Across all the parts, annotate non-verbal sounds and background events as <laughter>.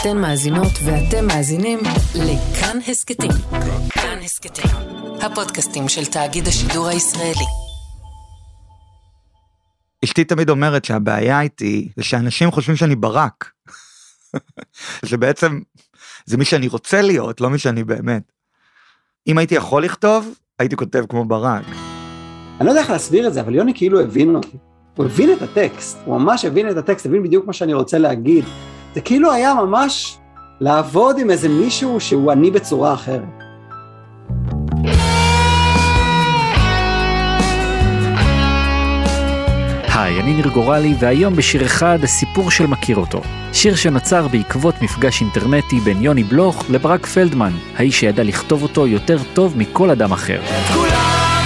אתן מאזינות ואתם מאזינים לכאן הסכתים. כאן הסכתים, הפודקאסטים של תאגיד השידור הישראלי. אשתי תמיד אומרת שהבעיה איתי זה שאנשים חושבים שאני ברק. <laughs> שבעצם זה מי שאני רוצה להיות, לא מי שאני באמת. אם הייתי יכול לכתוב, הייתי כותב כמו ברק. אני לא יודע איך להסביר את זה, אבל יוני כאילו הבין אותי. הוא הבין את הטקסט, הוא ממש הבין את הטקסט, הבין בדיוק מה שאני רוצה להגיד. זה כאילו היה ממש לעבוד עם איזה מישהו שהוא אני בצורה אחרת. היי, אני ניר גורלי, והיום בשיר אחד הסיפור של מכיר אותו. שיר שנוצר בעקבות מפגש אינטרנטי בין יוני בלוך לברק פלדמן, האיש שידע לכתוב אותו יותר טוב מכל אדם אחר. את כולם,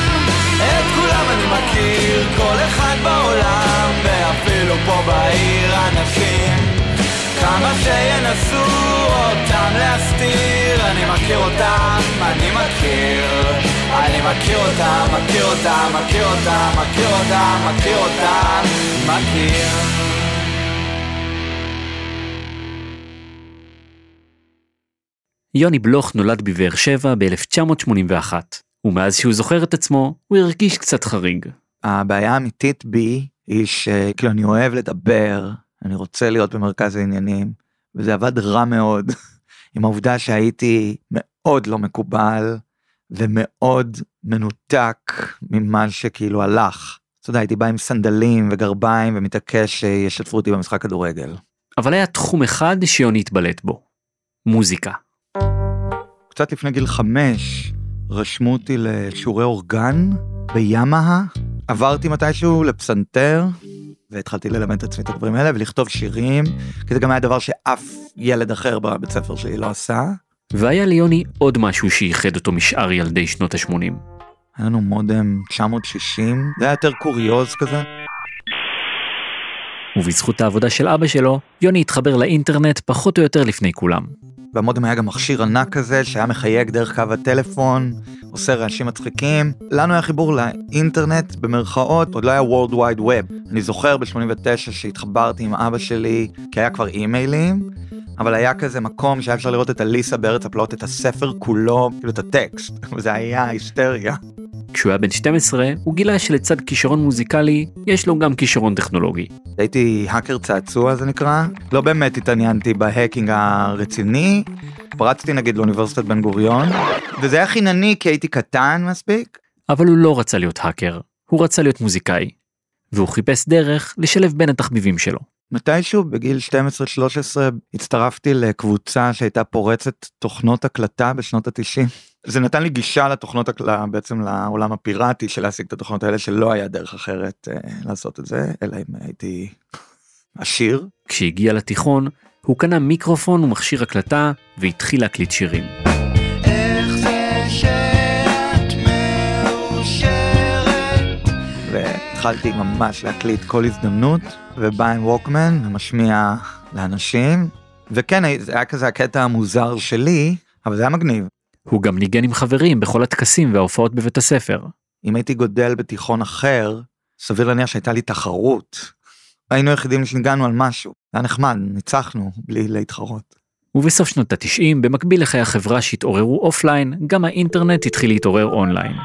את כולם אני מכיר, כל אחד בעולם, ואפילו פה בעיר אנשים. כמה שינסו אותם להסתיר, אני מכיר אותם, אני מכיר. אני מכיר אותם, מכיר אותם, מכיר אותם, מכיר אותם, מכיר אותם, מכיר. יוני בלוך נולד בבאר שבע ב-1981, ומאז שהוא זוכר את עצמו, הוא הרגיש קצת חריג. הבעיה האמיתית בי היא שכאילו אני אוהב לדבר, אני רוצה להיות במרכז העניינים, וזה עבד רע מאוד <laughs> עם העובדה שהייתי מאוד לא מקובל ומאוד מנותק ממה שכאילו הלך. אתה יודע, הייתי בא עם סנדלים וגרביים ומתעקש שישתפו אותי במשחק כדורגל. אבל היה תחום אחד שיוני התבלט בו, מוזיקה. קצת לפני גיל חמש רשמו אותי לשיעורי אורגן בימאה, עברתי מתישהו לפסנתר והתחלתי ללמד את עצמי את הדברים האלה ולכתוב שירים, כי זה גם היה דבר שאף ילד אחר בבית ספר שלי לא עשה. והיה ליוני עוד משהו שייחד אותו משאר ילדי שנות ה-80. היה לנו מודם 960, זה היה יותר קוריוז כזה. ובזכות העבודה של אבא שלו, יוני התחבר לאינטרנט פחות או יותר לפני כולם. במודם היה גם מכשיר ענק כזה שהיה מחייג דרך קו הטלפון, עושה רעשים מצחיקים. לנו היה חיבור לאינטרנט במרכאות, עוד לא היה World Wide Web. אני זוכר ב-89 שהתחברתי עם אבא שלי, כי היה כבר אימיילים, אבל היה כזה מקום שהיה אפשר לראות את אליסה בארץ הפלאות, את הספר כולו, כאילו את הטקסט, <laughs> וזה היה היסטריה. כשהוא היה בן 12, הוא גילה שלצד כישרון מוזיקלי, יש לו גם כישרון טכנולוגי. הייתי האקר צעצוע זה נקרא, לא באמת התעניינתי בהאקינג הרציני, פרצתי נגיד לאוניברסיטת בן גוריון, וזה היה חינני כי הייתי קטן מספיק. אבל הוא לא רצה להיות האקר, הוא רצה להיות מוזיקאי. והוא חיפש דרך לשלב בין התחביבים שלו. מתישהו בגיל 12-13 הצטרפתי לקבוצה שהייתה פורצת תוכנות הקלטה בשנות ה-90. זה נתן לי גישה לתוכנות בעצם לעולם הפיראטי של להשיג את התוכנות האלה שלא היה דרך אחרת אה, לעשות את זה אלא אם הייתי עשיר. כשהגיע לתיכון, הוא קנה מיקרופון ומכשיר הקלטה והתחיל להקליט שירים. איך זה שאת מאושרת? והתחלתי ממש להקליט כל הזדמנות ובא עם ווקמן ומשמיע לאנשים וכן זה היה כזה הקטע המוזר שלי אבל זה היה מגניב. הוא גם ניגן עם חברים בכל הטקסים וההופעות בבית הספר. אם הייתי גדל בתיכון אחר סביר להניח שהייתה לי תחרות. היינו היחידים שניגנו על משהו היה נחמד ניצחנו בלי להתחרות. ובסוף שנות ה-90, במקביל לחיי החברה שהתעוררו offline, גם האינטרנט התחיל להתעורר אונליין.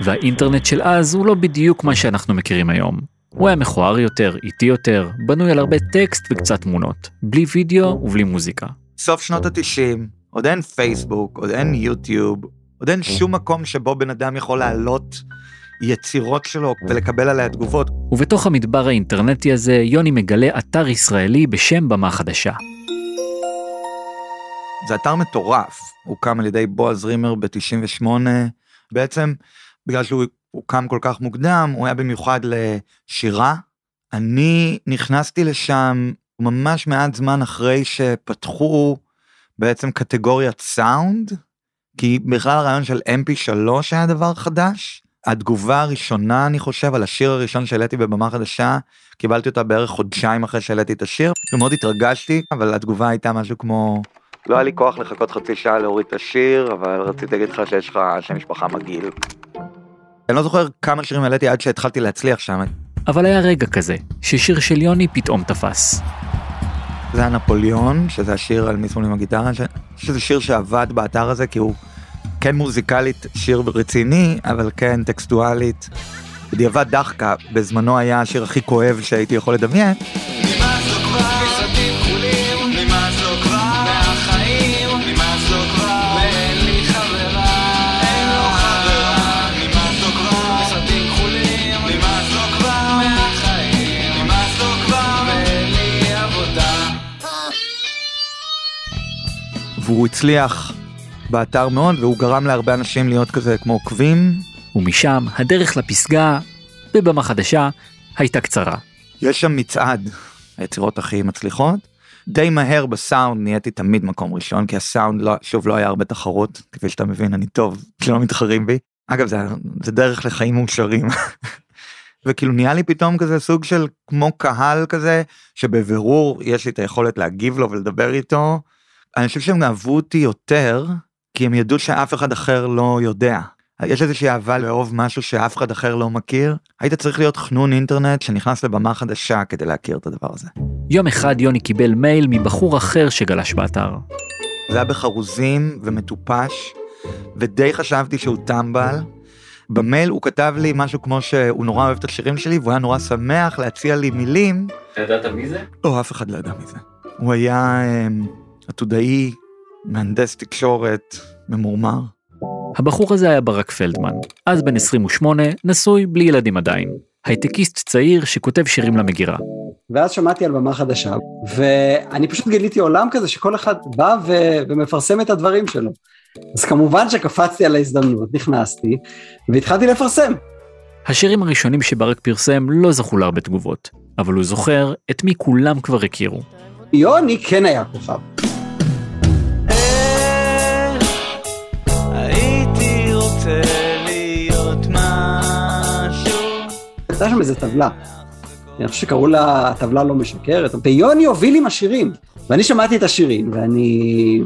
והאינטרנט של אז הוא לא בדיוק מה שאנחנו מכירים היום. הוא היה מכוער יותר, איטי יותר, בנוי על הרבה טקסט וקצת תמונות, בלי וידאו ובלי מוזיקה. סוף שנות התשעים עוד אין פייסבוק עוד אין יוטיוב עוד אין שום מקום שבו בן אדם יכול להעלות יצירות שלו ולקבל עליה תגובות. ובתוך המדבר האינטרנטי הזה, יוני מגלה אתר ישראלי בשם במה חדשה. זה אתר מטורף, הוקם על ידי בועז רימר ב-98, בעצם בגלל שהוא הוקם כל כך מוקדם, הוא היה במיוחד לשירה. אני נכנסתי לשם ממש מעט זמן אחרי שפתחו בעצם קטגוריית סאונד, כי בכלל הרעיון של mp3 היה דבר חדש. התגובה הראשונה אני חושב על השיר הראשון שהעליתי בבמה חדשה קיבלתי אותה בערך חודשיים אחרי שהעליתי את השיר ומאוד התרגשתי אבל התגובה הייתה משהו כמו לא היה לי כוח לחכות חצי שעה להוריד את השיר אבל רציתי להגיד לך שיש לך שם משפחה מגעיל. אני לא זוכר כמה שירים העליתי עד שהתחלתי להצליח שם אבל היה רגע כזה, ששיר של יוני פתאום תפס. זה היה נפוליאון, שזה השיר על מיסמול עם הגיטרה, ש- שזה שיר שעבד באתר הזה, כי הוא כן מוזיקלית שיר רציני, אבל כן טקסטואלית. בדיעבד דחקה, בזמנו היה השיר הכי כואב שהייתי יכול לדמיין. והוא הצליח באתר מאוד, והוא גרם להרבה אנשים להיות כזה כמו עוקבים. ומשם הדרך לפסגה, בבמה חדשה, הייתה קצרה. יש שם מצעד, היצירות הכי מצליחות. די מהר בסאונד נהייתי תמיד מקום ראשון, כי הסאונד, לא, שוב, לא היה הרבה תחרות, כפי שאתה מבין, אני טוב, <laughs> שלא מתחרים בי. אגב, זה, זה דרך לחיים מאושרים. <laughs> וכאילו נהיה לי פתאום כזה סוג של כמו קהל כזה, שבבירור יש לי את היכולת להגיב לו ולדבר איתו. אני חושב שהם אהבו אותי יותר, כי הם ידעו שאף אחד אחר לא יודע. יש איזושהי אהבה לאהוב משהו שאף אחד אחר לא מכיר. היית צריך להיות חנון אינטרנט שנכנס לבמה חדשה כדי להכיר את הדבר הזה. יום אחד יוני קיבל מייל מבחור אחר שגלש באתר. זה היה בחרוזים ומטופש, ודי חשבתי שהוא טמבל. במייל הוא כתב לי משהו כמו שהוא נורא אוהב את השירים שלי, והוא היה נורא שמח להציע לי מילים. אתה ידעת מי זה? לא, אף אחד לא ידע מזה. הוא היה אמ, עתודאי, מהנדס תקשורת, ממורמר. הבחור הזה היה ברק פלדמן, אז בן 28, נשוי, בלי ילדים עדיין. הייטקיסט צעיר שכותב שירים למגירה. ואז שמעתי על במה חדשה, ואני פשוט גיליתי עולם כזה שכל אחד בא ו- ומפרסם את הדברים שלו. אז כמובן שקפצתי על ההזדמנות, נכנסתי, והתחלתי לפרסם. השירים הראשונים שברק פרסם לא זכו להרבה תגובות, אבל הוא זוכר את מי כולם כבר הכירו. יוני כן היה כוכב. הייתה שם איזו טבלה. אני חושב שקראו לה הטבלה לא משקרת, ויוני הוביל עם השירים. ואני שמעתי את השירים, ואני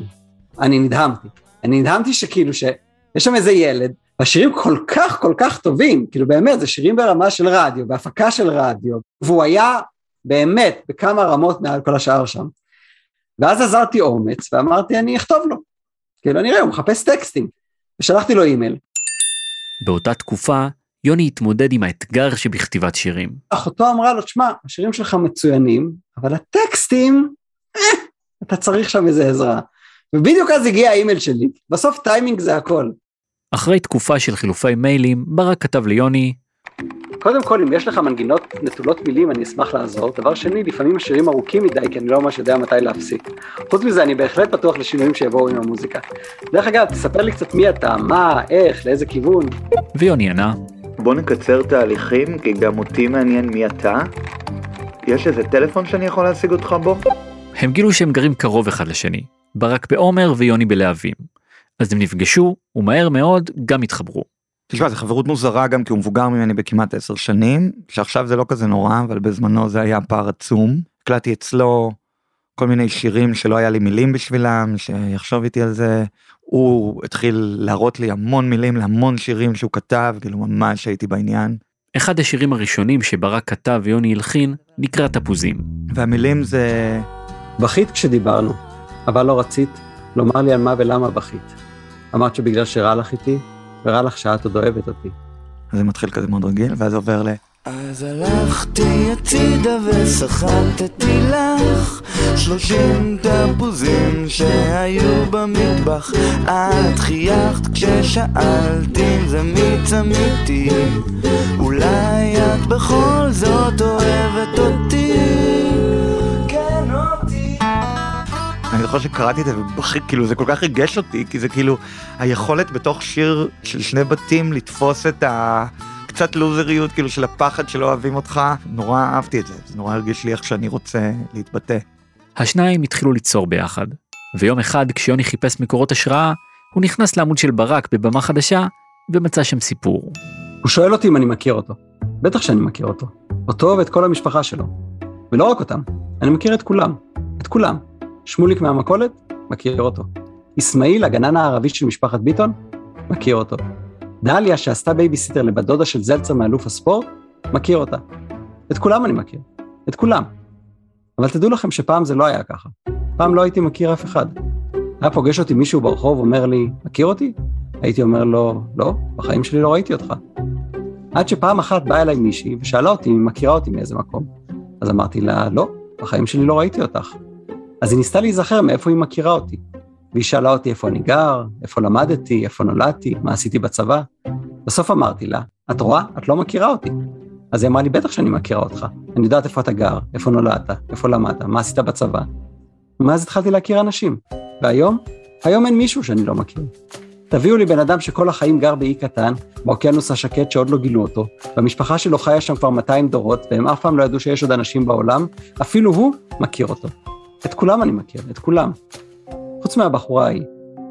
אני נדהמתי. אני נדהמתי שכאילו שיש שם איזה ילד, והשירים כל כך כל כך טובים, כאילו באמת, זה שירים ברמה של רדיו, בהפקה של רדיו, והוא היה באמת בכמה רמות מעל כל השאר שם. ואז עזרתי אומץ, ואמרתי, אני אכתוב לו. כאילו, נראה, הוא מחפש טקסטים. ושלחתי לו אימייל. באותה תקופה, יוני התמודד עם האתגר שבכתיבת שירים. אחותו אמרה לו, תשמע, השירים שלך מצוינים, אבל הטקסטים, אה, אתה צריך שם איזה עזרה. ובדיוק אז הגיע האימייל שלי, בסוף טיימינג זה הכל. אחרי תקופה של חילופי מיילים, ברק כתב ליוני, קודם כל, אם יש לך מנגינות נטולות מילים, אני אשמח לעזור. דבר שני, לפעמים השירים ארוכים מדי, כי אני לא ממש יודע מתי להפסיק. חוץ מזה, אני בהחלט פתוח לשינויים שיבואו עם המוזיקה. דרך אגב, תספר לי קצת מי אתה, מה, איך, לאיזה כיוון. ויוני ענה, בוא נקצר תהליכים, כי גם אותי מעניין מי אתה. יש איזה טלפון שאני יכול להשיג אותך בו? הם גילו שהם גרים קרוב אחד לשני, ברק בעומר ויוני בלהבים. אז הם נפגשו, ומהר מאוד גם התחברו. תשמע, זו חברות מוזרה גם כי הוא מבוגר ממני בכמעט עשר שנים, שעכשיו זה לא כזה נורא, אבל בזמנו זה היה פער עצום. הקלטתי אצלו כל מיני שירים שלא היה לי מילים בשבילם, שיחשוב איתי על זה. הוא התחיל להראות לי המון מילים להמון שירים שהוא כתב, כאילו ממש הייתי בעניין. אחד השירים הראשונים שברק כתב ויוני הלחין, נקרא תפוזים. והמילים זה... בכית כשדיברנו, אבל לא רצית לומר לי על מה ולמה בכית. אמרת שבגלל שרע לך איתי, ורע לך שאת עוד אוהבת אותי. אז זה מתחיל כזה מאוד רגיל, ואז עובר ל... אז הלכתי הצידה וסחטתי לך שלושים תפוזים שהיו במטבח. את חייכת כששאלתי אם זה מיץ אמיתי. אולי את בכל זאת אוהבת אותי? כן אותי. אני זוכר שקראתי את זה ובכי, כאילו זה כל כך ריגש אותי, כי זה כאילו היכולת בתוך שיר של שני בתים לתפוס את ה... קצת לוזריות כאילו של הפחד שלא אוהבים אותך, נורא אהבתי את זה, זה נורא הרגיש לי איך שאני רוצה להתבטא. השניים התחילו ליצור ביחד, ויום אחד כשיוני חיפש מקורות השראה, הוא נכנס לעמוד של ברק בבמה חדשה, ומצא שם סיפור. הוא שואל אותי אם אני מכיר אותו. בטח שאני מכיר אותו. אותו ואת כל המשפחה שלו. ולא רק אותם, אני מכיר את כולם. את כולם. שמוליק מהמכולת, מכיר אותו. אסמאעיל, הגנן הערבי של משפחת ביטון, מכיר אותו. דליה, שעשתה בייביסיטר לבת דודה של זלצר מאלוף הספורט, מכיר אותה. את כולם אני מכיר. את כולם. אבל תדעו לכם שפעם זה לא היה ככה. פעם לא הייתי מכיר אף אחד. היה פוגש אותי מישהו ברחוב, אומר לי, מכיר אותי? הייתי אומר לו, לא, בחיים שלי לא ראיתי אותך. עד שפעם אחת באה אליי מישהי ושאלה אותי אם היא מכירה אותי מאיזה מקום. אז אמרתי לה, לא, בחיים שלי לא ראיתי אותך. אז היא ניסתה להיזכר מאיפה היא מכירה אותי. והיא שאלה אותי איפה אני גר, איפה למדתי, איפה נולדתי, מה עשיתי בצבא. בסוף אמרתי לה, את רואה? את לא מכירה אותי. אז היא אמרה לי, בטח שאני מכירה אותך. אני יודעת איפה אתה גר, איפה נולדת, איפה למדת, מה עשית בצבא. ומאז התחלתי להכיר אנשים. והיום? היום אין מישהו שאני לא מכיר. תביאו לי בן אדם שכל החיים גר באי קטן, באוקיינוס השקט שעוד לא גילו אותו, והמשפחה שלו חיה שם כבר 200 דורות, והם אף פעם לא ידעו שיש עוד אנשים בעולם, אפילו הוא מכיר אותו. את כולם אני מכיר, את כולם. חוץ מהבחורה ההיא,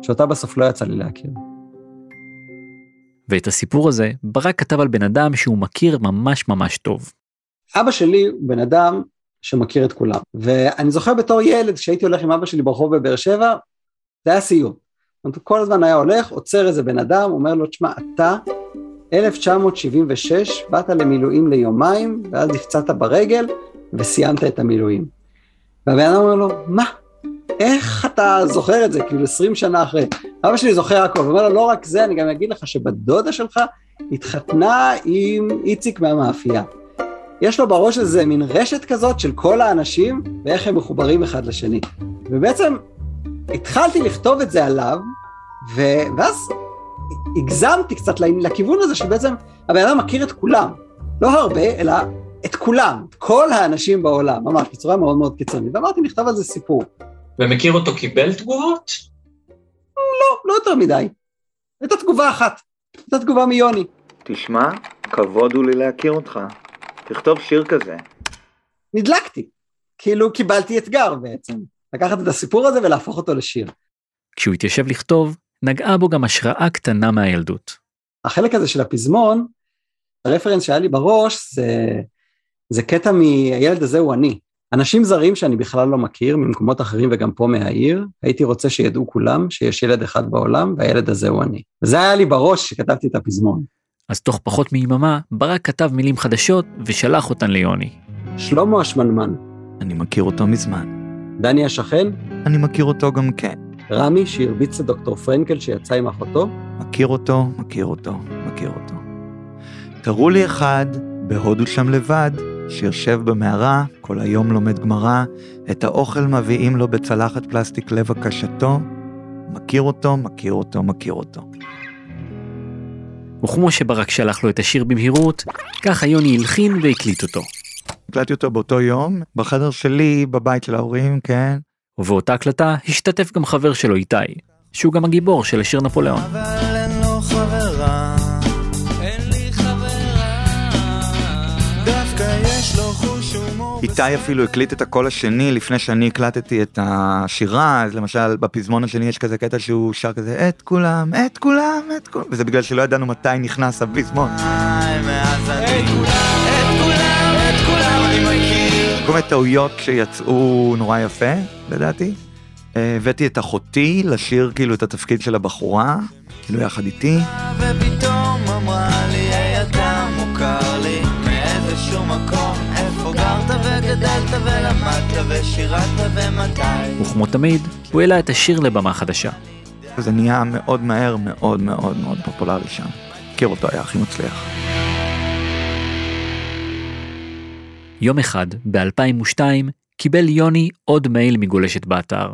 שאותה בסוף לא יצא לי להכיר. ואת הסיפור הזה ברק כתב על בן אדם שהוא מכיר ממש ממש טוב. אבא שלי הוא בן אדם שמכיר את כולם. ואני זוכר בתור ילד, כשהייתי הולך עם אבא שלי ברחוב בבאר שבע, זה היה סיום. כל הזמן היה הולך, עוצר איזה בן אדם, אומר לו, תשמע, אתה 1976, באת למילואים ליומיים, ואז נפצעת ברגל, וסיימת את המילואים. והבן אדם אומר לו, מה? איך אתה זוכר את זה, כאילו 20 שנה אחרי? אבא שלי זוכר הכל, הוא אומר לו, לא רק זה, אני גם אגיד לך שבדודה שלך התחתנה עם איציק מהמאפייה. יש לו בראש איזה מין רשת כזאת של כל האנשים, ואיך הם מחוברים אחד לשני. ובעצם התחלתי לכתוב את זה עליו, ו... ואז הגזמתי קצת לכיוון הזה שבעצם הבן אדם מכיר את כולם. לא הרבה, אלא את כולם, את כל האנשים בעולם, ממש, בצורה מאוד מאוד קיצונית. ואמרתי, נכתב על זה סיפור. ומכיר אותו קיבל תגובות? לא, לא יותר מדי. הייתה תגובה אחת, הייתה תגובה מיוני. תשמע, כבוד הוא לי להכיר אותך. תכתוב שיר כזה. נדלקתי. כאילו קיבלתי אתגר בעצם. לקחת את הסיפור הזה ולהפוך אותו לשיר. כשהוא התיישב לכתוב, נגעה בו גם השראה קטנה מהילדות. החלק הזה של הפזמון, הרפרנס שהיה לי בראש זה, זה קטע מ"הילד הזה הוא אני". אנשים זרים שאני בכלל לא מכיר, ממקומות אחרים וגם פה מהעיר, הייתי רוצה שידעו כולם שיש ילד אחד בעולם והילד הזה הוא אני. וזה היה לי בראש כשכתבתי את הפזמון. אז תוך פחות מיממה, ברק כתב מילים חדשות ושלח אותן ליוני. שלמה השמנמן, אני מכיר אותו מזמן. דני השכן, אני מכיר אותו גם כן. רמי שהרביץ לדוקטור פרנקל שיצא עם אחותו, מכיר אותו, מכיר אותו, מכיר אותו. תראו לי אחד, בהודו שם לבד, שיושב במערה, כל היום לומד גמרא, את האוכל מביאים לו בצלחת פלסטיק לבקשתו, מכיר אותו, מכיר אותו, מכיר אותו. וכמו שברק שלח לו את השיר במהירות, ככה יוני הלחין והקליט אותו. הקלטתי אותו באותו יום, בחדר שלי, בבית של ההורים, כן. ובאותה הקלטה השתתף גם חבר שלו איתי, שהוא גם הגיבור של השיר נפוליאון. אבל איתי אפילו הקליט את הקול השני לפני שאני הקלטתי את השירה, אז למשל בפזמון השני יש כזה קטע שהוא שר כזה את כולם, את כולם, את כולם, וזה בגלל שלא ידענו מתי נכנס הפזמון. כל מיני טעויות שיצאו נורא יפה, לדעתי. אה, הבאתי את אחותי לשיר כאילו את התפקיד של הבחורה, כאילו יחד איתי. ופתאום אמרה לי, היי אתה מוכר לי מאיזשהו מקום, גרת וגדלת ולמדת ושירת ומתי. וכמו תמיד, הוא העלה את השיר לבמה חדשה. זה נהיה מאוד מהר, מאוד מאוד מאוד פופולרי שם. מכיר אותו, היה הכי מצליח. יום אחד, ב-2002, קיבל יוני עוד מייל מגולשת באתר.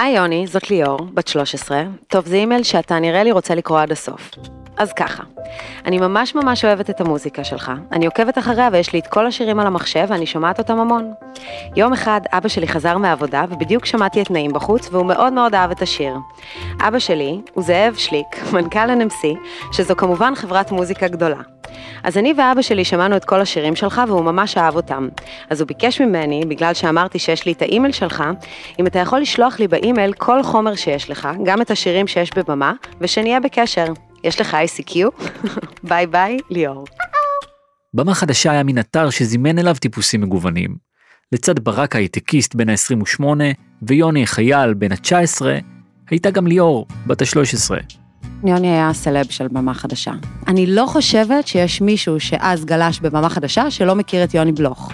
היי יוני, זאת ליאור, בת 13. טוב, זה אימייל שאתה נראה לי רוצה לקרוא עד הסוף. אז ככה, אני ממש ממש אוהבת את המוזיקה שלך. אני עוקבת אחריה ויש לי את כל השירים על המחשב ואני שומעת אותם המון. יום אחד אבא שלי חזר מהעבודה ובדיוק שמעתי את נעים בחוץ והוא מאוד מאוד אהב את השיר. אבא שלי הוא זאב שליק, <laughs> מנכ"ל NMC, שזו כמובן חברת מוזיקה גדולה. אז אני ואבא שלי שמענו את כל השירים שלך והוא ממש אהב אותם. אז הוא ביקש ממני, בגלל שאמרתי שיש לי את האימייל שלך, אם אתה יכול לשלוח לי באימייל כל חומר שיש לך, גם את השירים שיש בבמה, ושנהיה בקשר. יש לך ICQ? <laughs> ביי ביי, ליאור. במה חדשה היה מין אתר שזימן אליו טיפוסים מגוונים. לצד ברק ההייטקיסט בן ה-28 ויוני החייל בן ה-19, הייתה גם ליאור, בת ה-13. יוני היה הסלב של במה חדשה. אני לא חושבת שיש מישהו שאז גלש בבמה חדשה שלא מכיר את יוני בלוך.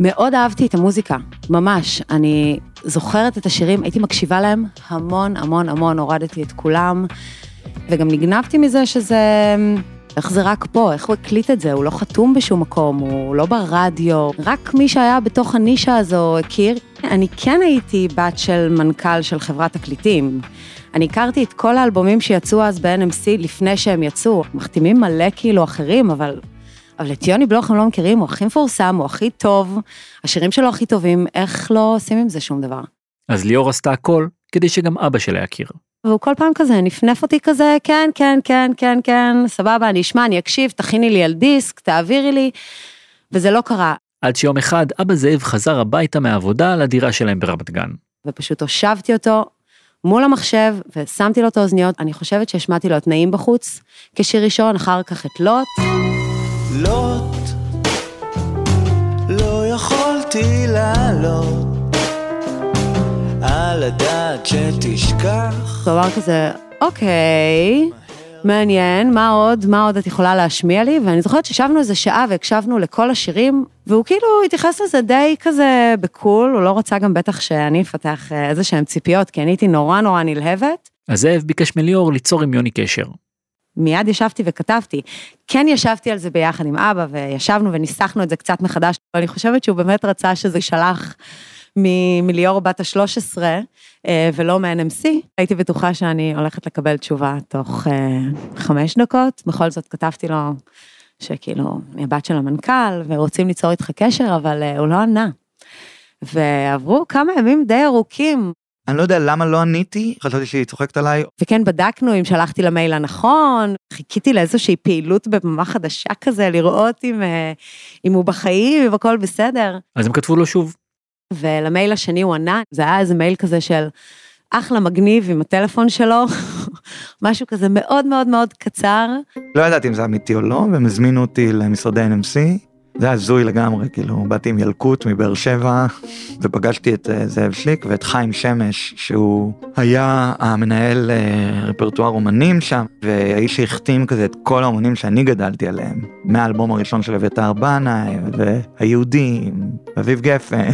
מאוד אהבתי את המוזיקה, ממש. אני זוכרת את השירים, הייתי מקשיבה להם המון המון המון, הורדתי את כולם, וגם נגנבתי מזה שזה... איך זה רק פה, איך הוא הקליט את זה, הוא לא חתום בשום מקום, הוא לא ברדיו, רק מי שהיה בתוך הנישה הזו הכיר. אני כן הייתי בת של מנכ"ל של חברת תקליטים. אני הכרתי את כל האלבומים שיצאו אז ב-NMC לפני שהם יצאו, מחתימים מלא כאילו אחרים, אבל, אבל את יוני בלוך הם לא מכירים, הוא הכי מפורסם, הוא הכי טוב, השירים שלו הכי טובים, איך לא עושים עם זה שום דבר? אז ליאור עשתה הכל כדי שגם אבא שלה יכיר. והוא כל פעם כזה נפנף אותי כזה, כן, כן, כן, כן, כן, סבבה, אני אשמע, אני אקשיב, תכיני לי על דיסק, תעבירי לי, וזה לא קרה. עד שיום אחד אבא זאב חזר הביתה מהעבודה לדירה שלהם ברמת גן. ופשוט הושבתי אותו מול המחשב ושמתי לו את האוזניות, אני חושבת שהשמעתי לו את נעים בחוץ כשיר ראשון, אחר כך את לוט. לוט, לא יכולתי לעלות על הדעת שתשכח. הוא אמר כזה, אוקיי, מעניין, מה עוד, מה עוד את יכולה להשמיע לי? ואני זוכרת שישבנו איזה שעה והקשבנו לכל השירים, והוא כאילו התייחס לזה די כזה בקול, הוא לא רצה גם בטח שאני אפתח אה, איזה שהם ציפיות, כי אני הייתי נורא נורא נלהבת. אז זאב ביקש מליאור ליצור עם יוני קשר. מיד ישבתי וכתבתי. כן ישבתי על זה ביחד עם אבא, וישבנו וניסחנו את זה קצת מחדש, ואני חושבת שהוא באמת רצה שזה שלח מ- מליאור בת ה-13, ולא מ-NMC. הייתי בטוחה שאני הולכת לקבל תשובה תוך אה, חמש דקות, בכל זאת כתבתי לו שכאילו, אני הבת של המנכ"ל, ורוצים ליצור איתך קשר, אבל אה, הוא לא ענה. ועברו כמה ימים די ארוכים, אני לא יודע למה לא עניתי, חשבתי שהיא צוחקת עליי. וכן בדקנו אם שלחתי למייל הנכון, חיכיתי לאיזושהי פעילות בבמה חדשה כזה, לראות אם, אה, אם הוא בחיים, אם הכל בסדר. אז הם כתבו לו שוב. ולמייל השני הוא ענה, זה היה איזה מייל כזה של אחלה מגניב עם הטלפון שלו, <laughs> משהו כזה מאוד מאוד מאוד קצר. לא ידעתי אם זה אמיתי או לא, והם הזמינו אותי למשרדי NMC. זה הזוי לגמרי, כאילו, באתי עם ילקוט מבאר שבע, ופגשתי את אה, זאב שליק ואת חיים שמש, שהוא היה המנהל אה, רפרטואר אומנים שם, והאיש שהחתים כזה את כל האומנים שאני גדלתי עליהם, מהאלבום הראשון של אביתר בנאי, והיהודים, אביב גפן,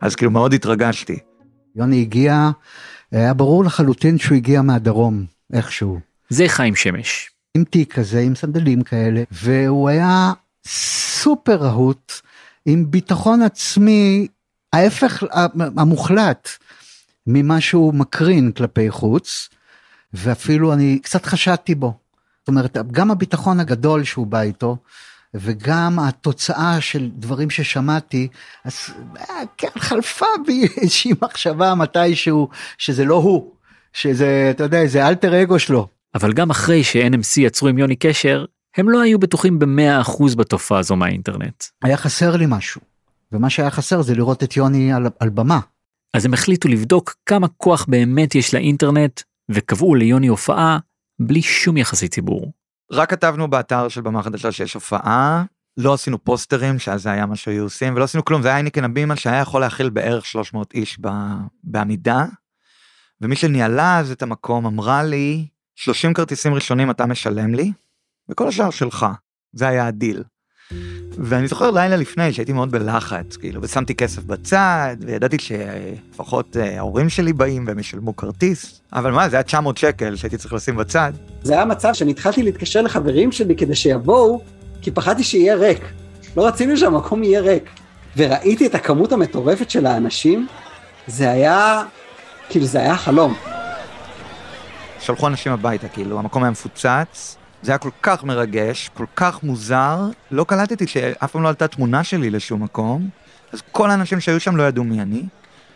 אז כאילו מאוד התרגשתי. יוני הגיע, היה ברור לחלוטין שהוא הגיע מהדרום, איכשהו. זה חיים שמש. עם תיק כזה, עם סנדלים כאלה, והוא היה סופר רהוט, עם ביטחון עצמי, ההפך המוחלט ממה שהוא מקרין כלפי חוץ, ואפילו אני קצת חשדתי בו. זאת אומרת, גם הביטחון הגדול שהוא בא איתו, וגם התוצאה של דברים ששמעתי, אז כן חלפה בי איזושהי מחשבה מתישהו שזה לא הוא, שזה, אתה יודע, זה אלטר אגו שלו. אבל גם אחרי ש-NMC יצרו עם יוני קשר, הם לא היו בטוחים במאה אחוז בתופעה הזו מהאינטרנט. היה חסר לי משהו, ומה שהיה חסר זה לראות את יוני על, על במה. אז הם החליטו לבדוק כמה כוח באמת יש לאינטרנט, וקבעו ליוני הופעה בלי שום יחסי ציבור. רק כתבנו באתר של במה חדשה שיש הופעה, לא עשינו פוסטרים, שאז זה היה מה שהיו עושים, ולא עשינו כלום, זה היה היניקן הבימה שהיה יכול להכיל בערך 300 איש ב... בעמידה, ומי שניהלה אז את המקום אמרה לי, 30 כרטיסים ראשונים אתה משלם לי, וכל השאר שלך. זה היה הדיל. ואני זוכר לילה לפני שהייתי מאוד בלחץ, כאילו, ושמתי כסף בצד, וידעתי שלפחות אה, ההורים שלי באים והם ישלמו כרטיס, אבל מה, זה היה 900 שקל שהייתי צריך לשים בצד. זה היה מצב שאני התחלתי להתקשר לחברים שלי כדי שיבואו, כי פחדתי שיהיה ריק. לא רצינו שהמקום יהיה ריק. וראיתי את הכמות המטורפת של האנשים, זה היה, כאילו, זה היה חלום. שלחו אנשים הביתה, כאילו, המקום היה מפוצץ, זה היה כל כך מרגש, כל כך מוזר, לא קלטתי שאף פעם לא עלתה תמונה שלי לשום מקום, אז כל האנשים שהיו שם לא ידעו מי אני.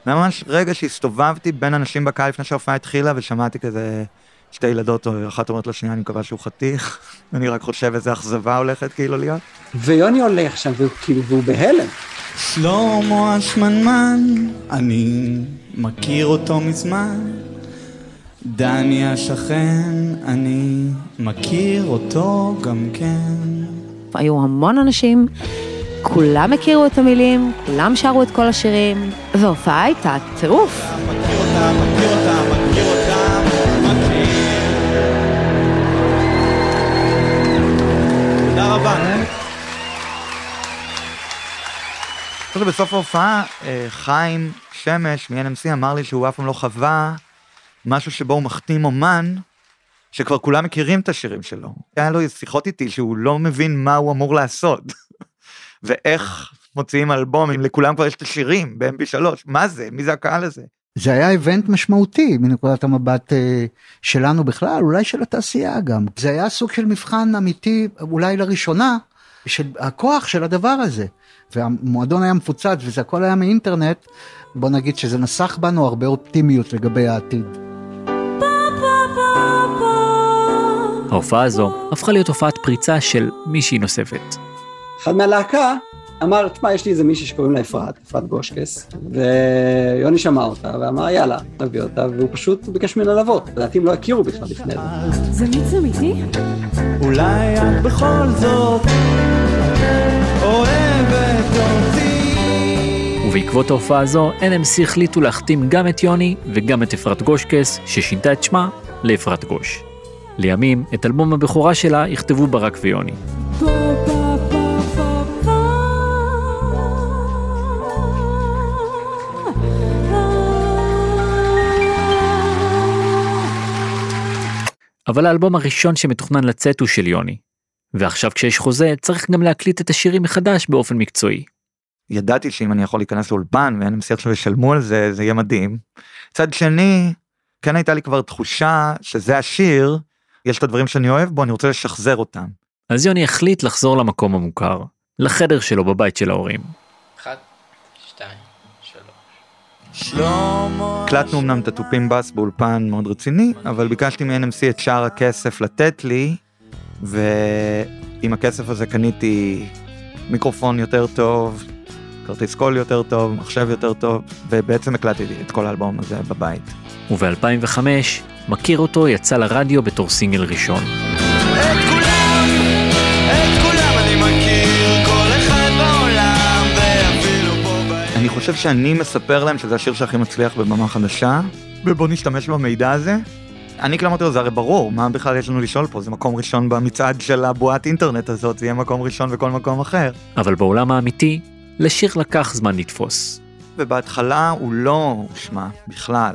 ממש רגע שהסתובבתי בין אנשים בקהל לפני שההופעה התחילה ושמעתי כזה שתי ילדות, או אחת אומרת לשנייה, אני מקווה שהוא חתיך, <laughs> אני רק חושב איזה אכזבה הולכת כאילו להיות. ויוני הולך שם, והוא כאילו, והוא בהלם. שלמה השמנמן, אני מכיר אותו מזמן. דני השכן, אני מכיר אותו גם כן. היו המון אנשים, כולם הכירו את המילים, כולם שרו את כל השירים, וההופעה הייתה טירוף. מכיר אותה, מכיר אותה, מכיר אותה, מכיר. תודה רבה. בסוף ההופעה, אה, חיים שמש מ-NMC אמר לי שהוא אף פעם לא חווה משהו שבו הוא מחתים אומן, שכבר כולם מכירים את השירים שלו. היה לו שיחות איתי שהוא לא מבין מה הוא אמור לעשות. <laughs> ואיך מוציאים אלבום אם לכולם כבר יש את השירים ב-MP3, מה זה? מי זה הקהל הזה? זה היה איבנט משמעותי מנקודת המבט אה, שלנו בכלל, אולי של התעשייה גם. זה היה סוג של מבחן אמיתי, אולי לראשונה, של הכוח של הדבר הזה. והמועדון היה מפוצץ וזה הכל היה מאינטרנט, בוא נגיד שזה נסח בנו הרבה אופטימיות לגבי העתיד. ההופעה הזו הפכה להיות הופעת פריצה של מישהי נוספת. אחד מהלהקה אמר, תשמע, יש לי איזה מישהי שקוראים לה אפרת, אפרת גושקס, ויוני שמע אותה ואמר, יאללה, נביא אותה, והוא פשוט ביקש ממנה לבוא. לדעתי הם לא הכירו בכלל לפני זה. זה מיץ אמיתי? אולי את בכל זאת אוהבת אותי. ובעקבות ההופעה הזו, NMC החליטו להחתים גם את יוני וגם את אפרת גושקס, ששינתה את שמה לאפרת גוש. לימים, את אלבום הבכורה שלה יכתבו ברק ויוני. אבל האלבום הראשון שמתוכנן לצאת הוא של יוני. ועכשיו כשיש חוזה, צריך גם להקליט את השירים מחדש באופן מקצועי. ידעתי שאם אני יכול להיכנס לאולפן ו-NMC עכשיו ישלמו על זה, זה יהיה מדהים. מצד שני, כן הייתה לי כבר תחושה שזה השיר, יש את הדברים שאני אוהב בו, אני רוצה לשחזר אותם. אז יוני החליט לחזור למקום המוכר, לחדר שלו בבית של ההורים. אחת, שתיים, שלוש. הקלטנו אמנם את התופים בס באולפן מאוד רציני, אבל ביקשתי מ-NMC את שאר הכסף לתת לי, ועם הכסף הזה קניתי מיקרופון יותר טוב, כרטיס קול יותר טוב, מחשב יותר טוב, ובעצם הקלטתי את כל האלבום הזה בבית. וב-2005, מכיר אותו יצא לרדיו בתור סינגל ראשון. אני חושב שאני מספר להם שזה השיר שהכי מצליח בבמה חדשה, ובוא נשתמש במידע הזה. אני כאילו אמרתי לו, זה הרי ברור, מה בכלל יש לנו לשאול פה? זה מקום ראשון במצעד של הבועת אינטרנט הזאת, זה יהיה מקום ראשון בכל מקום אחר. אבל בעולם האמיתי, לשיר לקח זמן לתפוס. ובהתחלה הוא לא הושמע בכלל.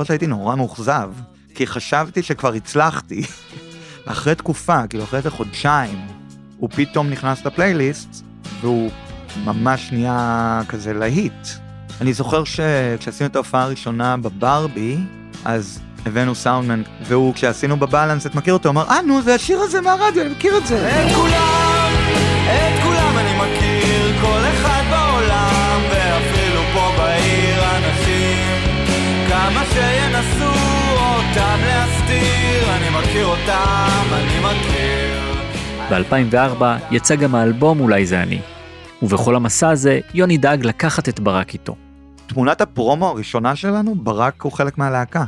להיות שהייתי נורא מאוכזב, כי חשבתי שכבר הצלחתי. <laughs> אחרי תקופה, כאילו אחרי איזה חודשיים, הוא פתאום נכנס לפלייליסט, והוא ממש נהיה כזה להיט. אני זוכר שכשעשינו את ההופעה הראשונה בברבי, אז הבאנו סאונדמן, והוא, כשעשינו בבלנס, את מכיר אותו, אמר, אה, נו, זה השיר הזה מהרדיו, אני מכיר את זה. ב-2004 יצא גם האלבום אולי זה אני. ובכל המסע הזה, יוני דאג לקחת את ברק איתו. תמונת הפרומו הראשונה שלנו, ברק הוא חלק מהלהקה.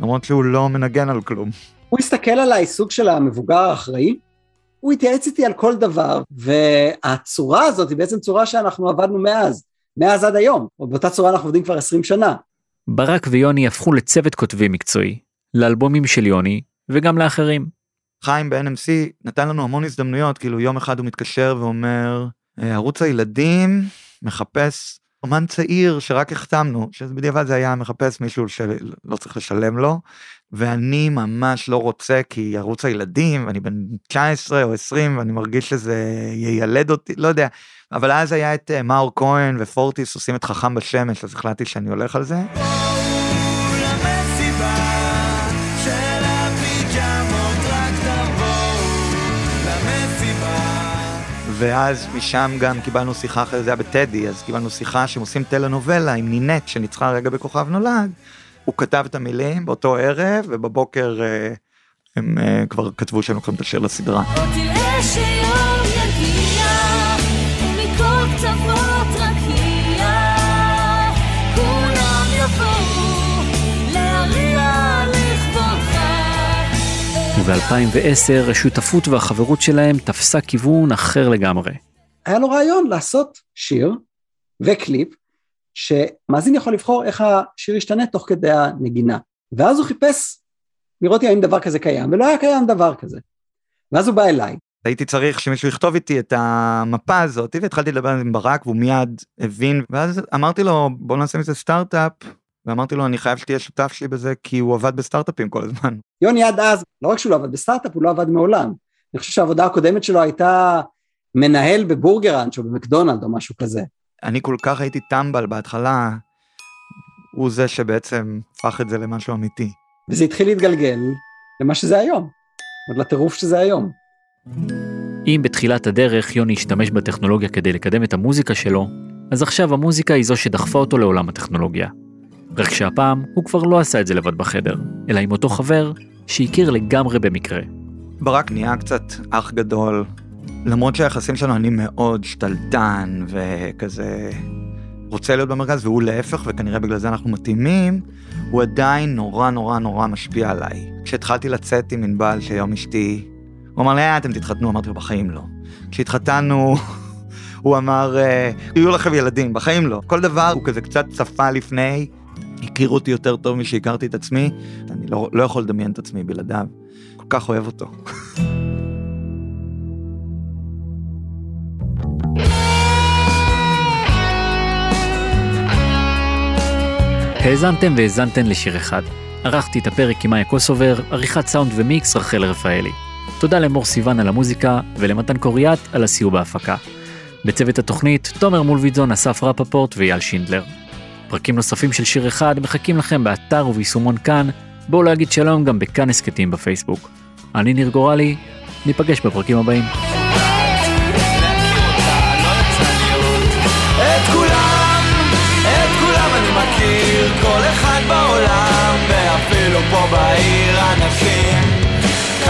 למרות שהוא לא מנגן על כלום. הוא הסתכל עליי סוג של המבוגר האחראי, הוא התייעץ איתי על כל דבר, והצורה הזאת היא בעצם צורה שאנחנו עבדנו מאז, מאז עד היום, או באותה צורה אנחנו עובדים כבר 20 שנה. ברק ויוני הפכו לצוות כותבים מקצועי, לאלבומים של יוני וגם לאחרים. חיים ב-NMC נתן לנו המון הזדמנויות, כאילו יום אחד הוא מתקשר ואומר, "אה, ערוץ הילדים מחפש אומן צעיר שרק החתמנו, שבדיעבד זה היה מחפש מישהו שלא צריך לשלם לו, ואני ממש לא רוצה כי ערוץ הילדים, ואני בן 19 או 20 ואני מרגיש שזה יילד אותי, לא יודע, אבל אז היה את אה, מאור כהן ופורטיס עושים את חכם בשמש, אז החלטתי שאני הולך על זה. ואז משם גם קיבלנו שיחה אחרי זה היה בטדי, אז קיבלנו שיחה שהם עושים טלנובלה עם נינט שניצחה רגע בכוכב נולד. הוא כתב את המילים באותו ערב, ובבוקר אה, הם אה, כבר כתבו שהם לוקחים את השיר לסדרה. וב-2010 השותפות והחברות שלהם תפסה כיוון אחר לגמרי. היה לו רעיון לעשות שיר וקליפ, שמאזין יכול לבחור איך השיר ישתנה תוך כדי הנגינה. ואז הוא חיפש לראות האם דבר כזה קיים, ולא היה קיים דבר כזה. ואז הוא בא אליי, הייתי צריך שמישהו יכתוב איתי את המפה הזאת, והתחלתי לדבר עם ברק והוא מיד הבין, ואז אמרתי לו בוא נעשה מזה סטארט-אפ, ואמרתי לו אני חייב שתהיה שותף שלי בזה כי הוא עבד בסטארט-אפים כל הזמן. יוני עד אז, לא רק שהוא לא עבד בסטארט-אפ, הוא לא עבד מעולם. אני חושב שהעבודה הקודמת שלו הייתה מנהל בבורגראנץ' או במקדונלד או משהו כזה. אני כל כך הייתי טמבל בהתחלה, הוא זה שבעצם הפך את זה למשהו אמיתי. וזה התחיל להתגלגל למה שזה היום, עוד לטירוף שזה היום. אם בתחילת הדרך יוני השתמש בטכנולוגיה כדי לקדם את המוזיקה שלו, אז עכשיו המוזיקה היא זו שדחפה אותו לעולם הטכנולוגיה. רק שהפעם הוא כבר לא עשה את זה לבד בחדר, אלא עם אותו חבר שהכיר לגמרי במקרה. ברק נהיה קצת אח גדול, למרות שהיחסים שלנו אני מאוד שתלטן וכזה רוצה להיות במרכז והוא להפך וכנראה בגלל זה אנחנו מתאימים, הוא עדיין נורא נורא נורא משפיע עליי. כשהתחלתי לצאת עם ענבל שהיום אשתי, הוא אמר לי אה אתם תתחתנו, אמרתי לו בחיים לא. כשהתחתנו <laughs> הוא אמר אה, יהיו לכם ילדים, בחיים לא. כל דבר הוא כזה קצת צפה לפני, הכיר אותי יותר טוב משהכרתי את עצמי, אני לא, לא יכול לדמיין את עצמי בלעדיו. כל כך אוהב אותו. האזנתם והאזנתן לשיר אחד. ערכתי את הפרק עם מאיה קוסובר, עריכת סאונד ומיקס רחל רפאלי. תודה למור סיוון על המוזיקה ולמתן קוריאט על הסיוע בהפקה. בצוות התוכנית, תומר מולביטזון, אסף רפפורט ואייל שינדלר. פרקים נוספים של שיר אחד מחכים לכם באתר וביישומון כאן, בואו להגיד שלום גם בכאן הסכתים בפייסבוק. אני ניר גורלי, ניפגש בפרקים הבאים. כל אחד בעולם, ואפילו פה בעיר אנשים.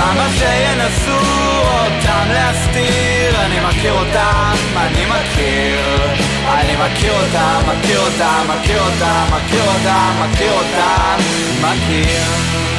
כמה שינסו אותם להסתיר, אני מכיר אותם, אני מכיר. אני מכיר אותם, מכיר אותם, מכיר אותם, מכיר אותם, מכיר אותם, מכיר.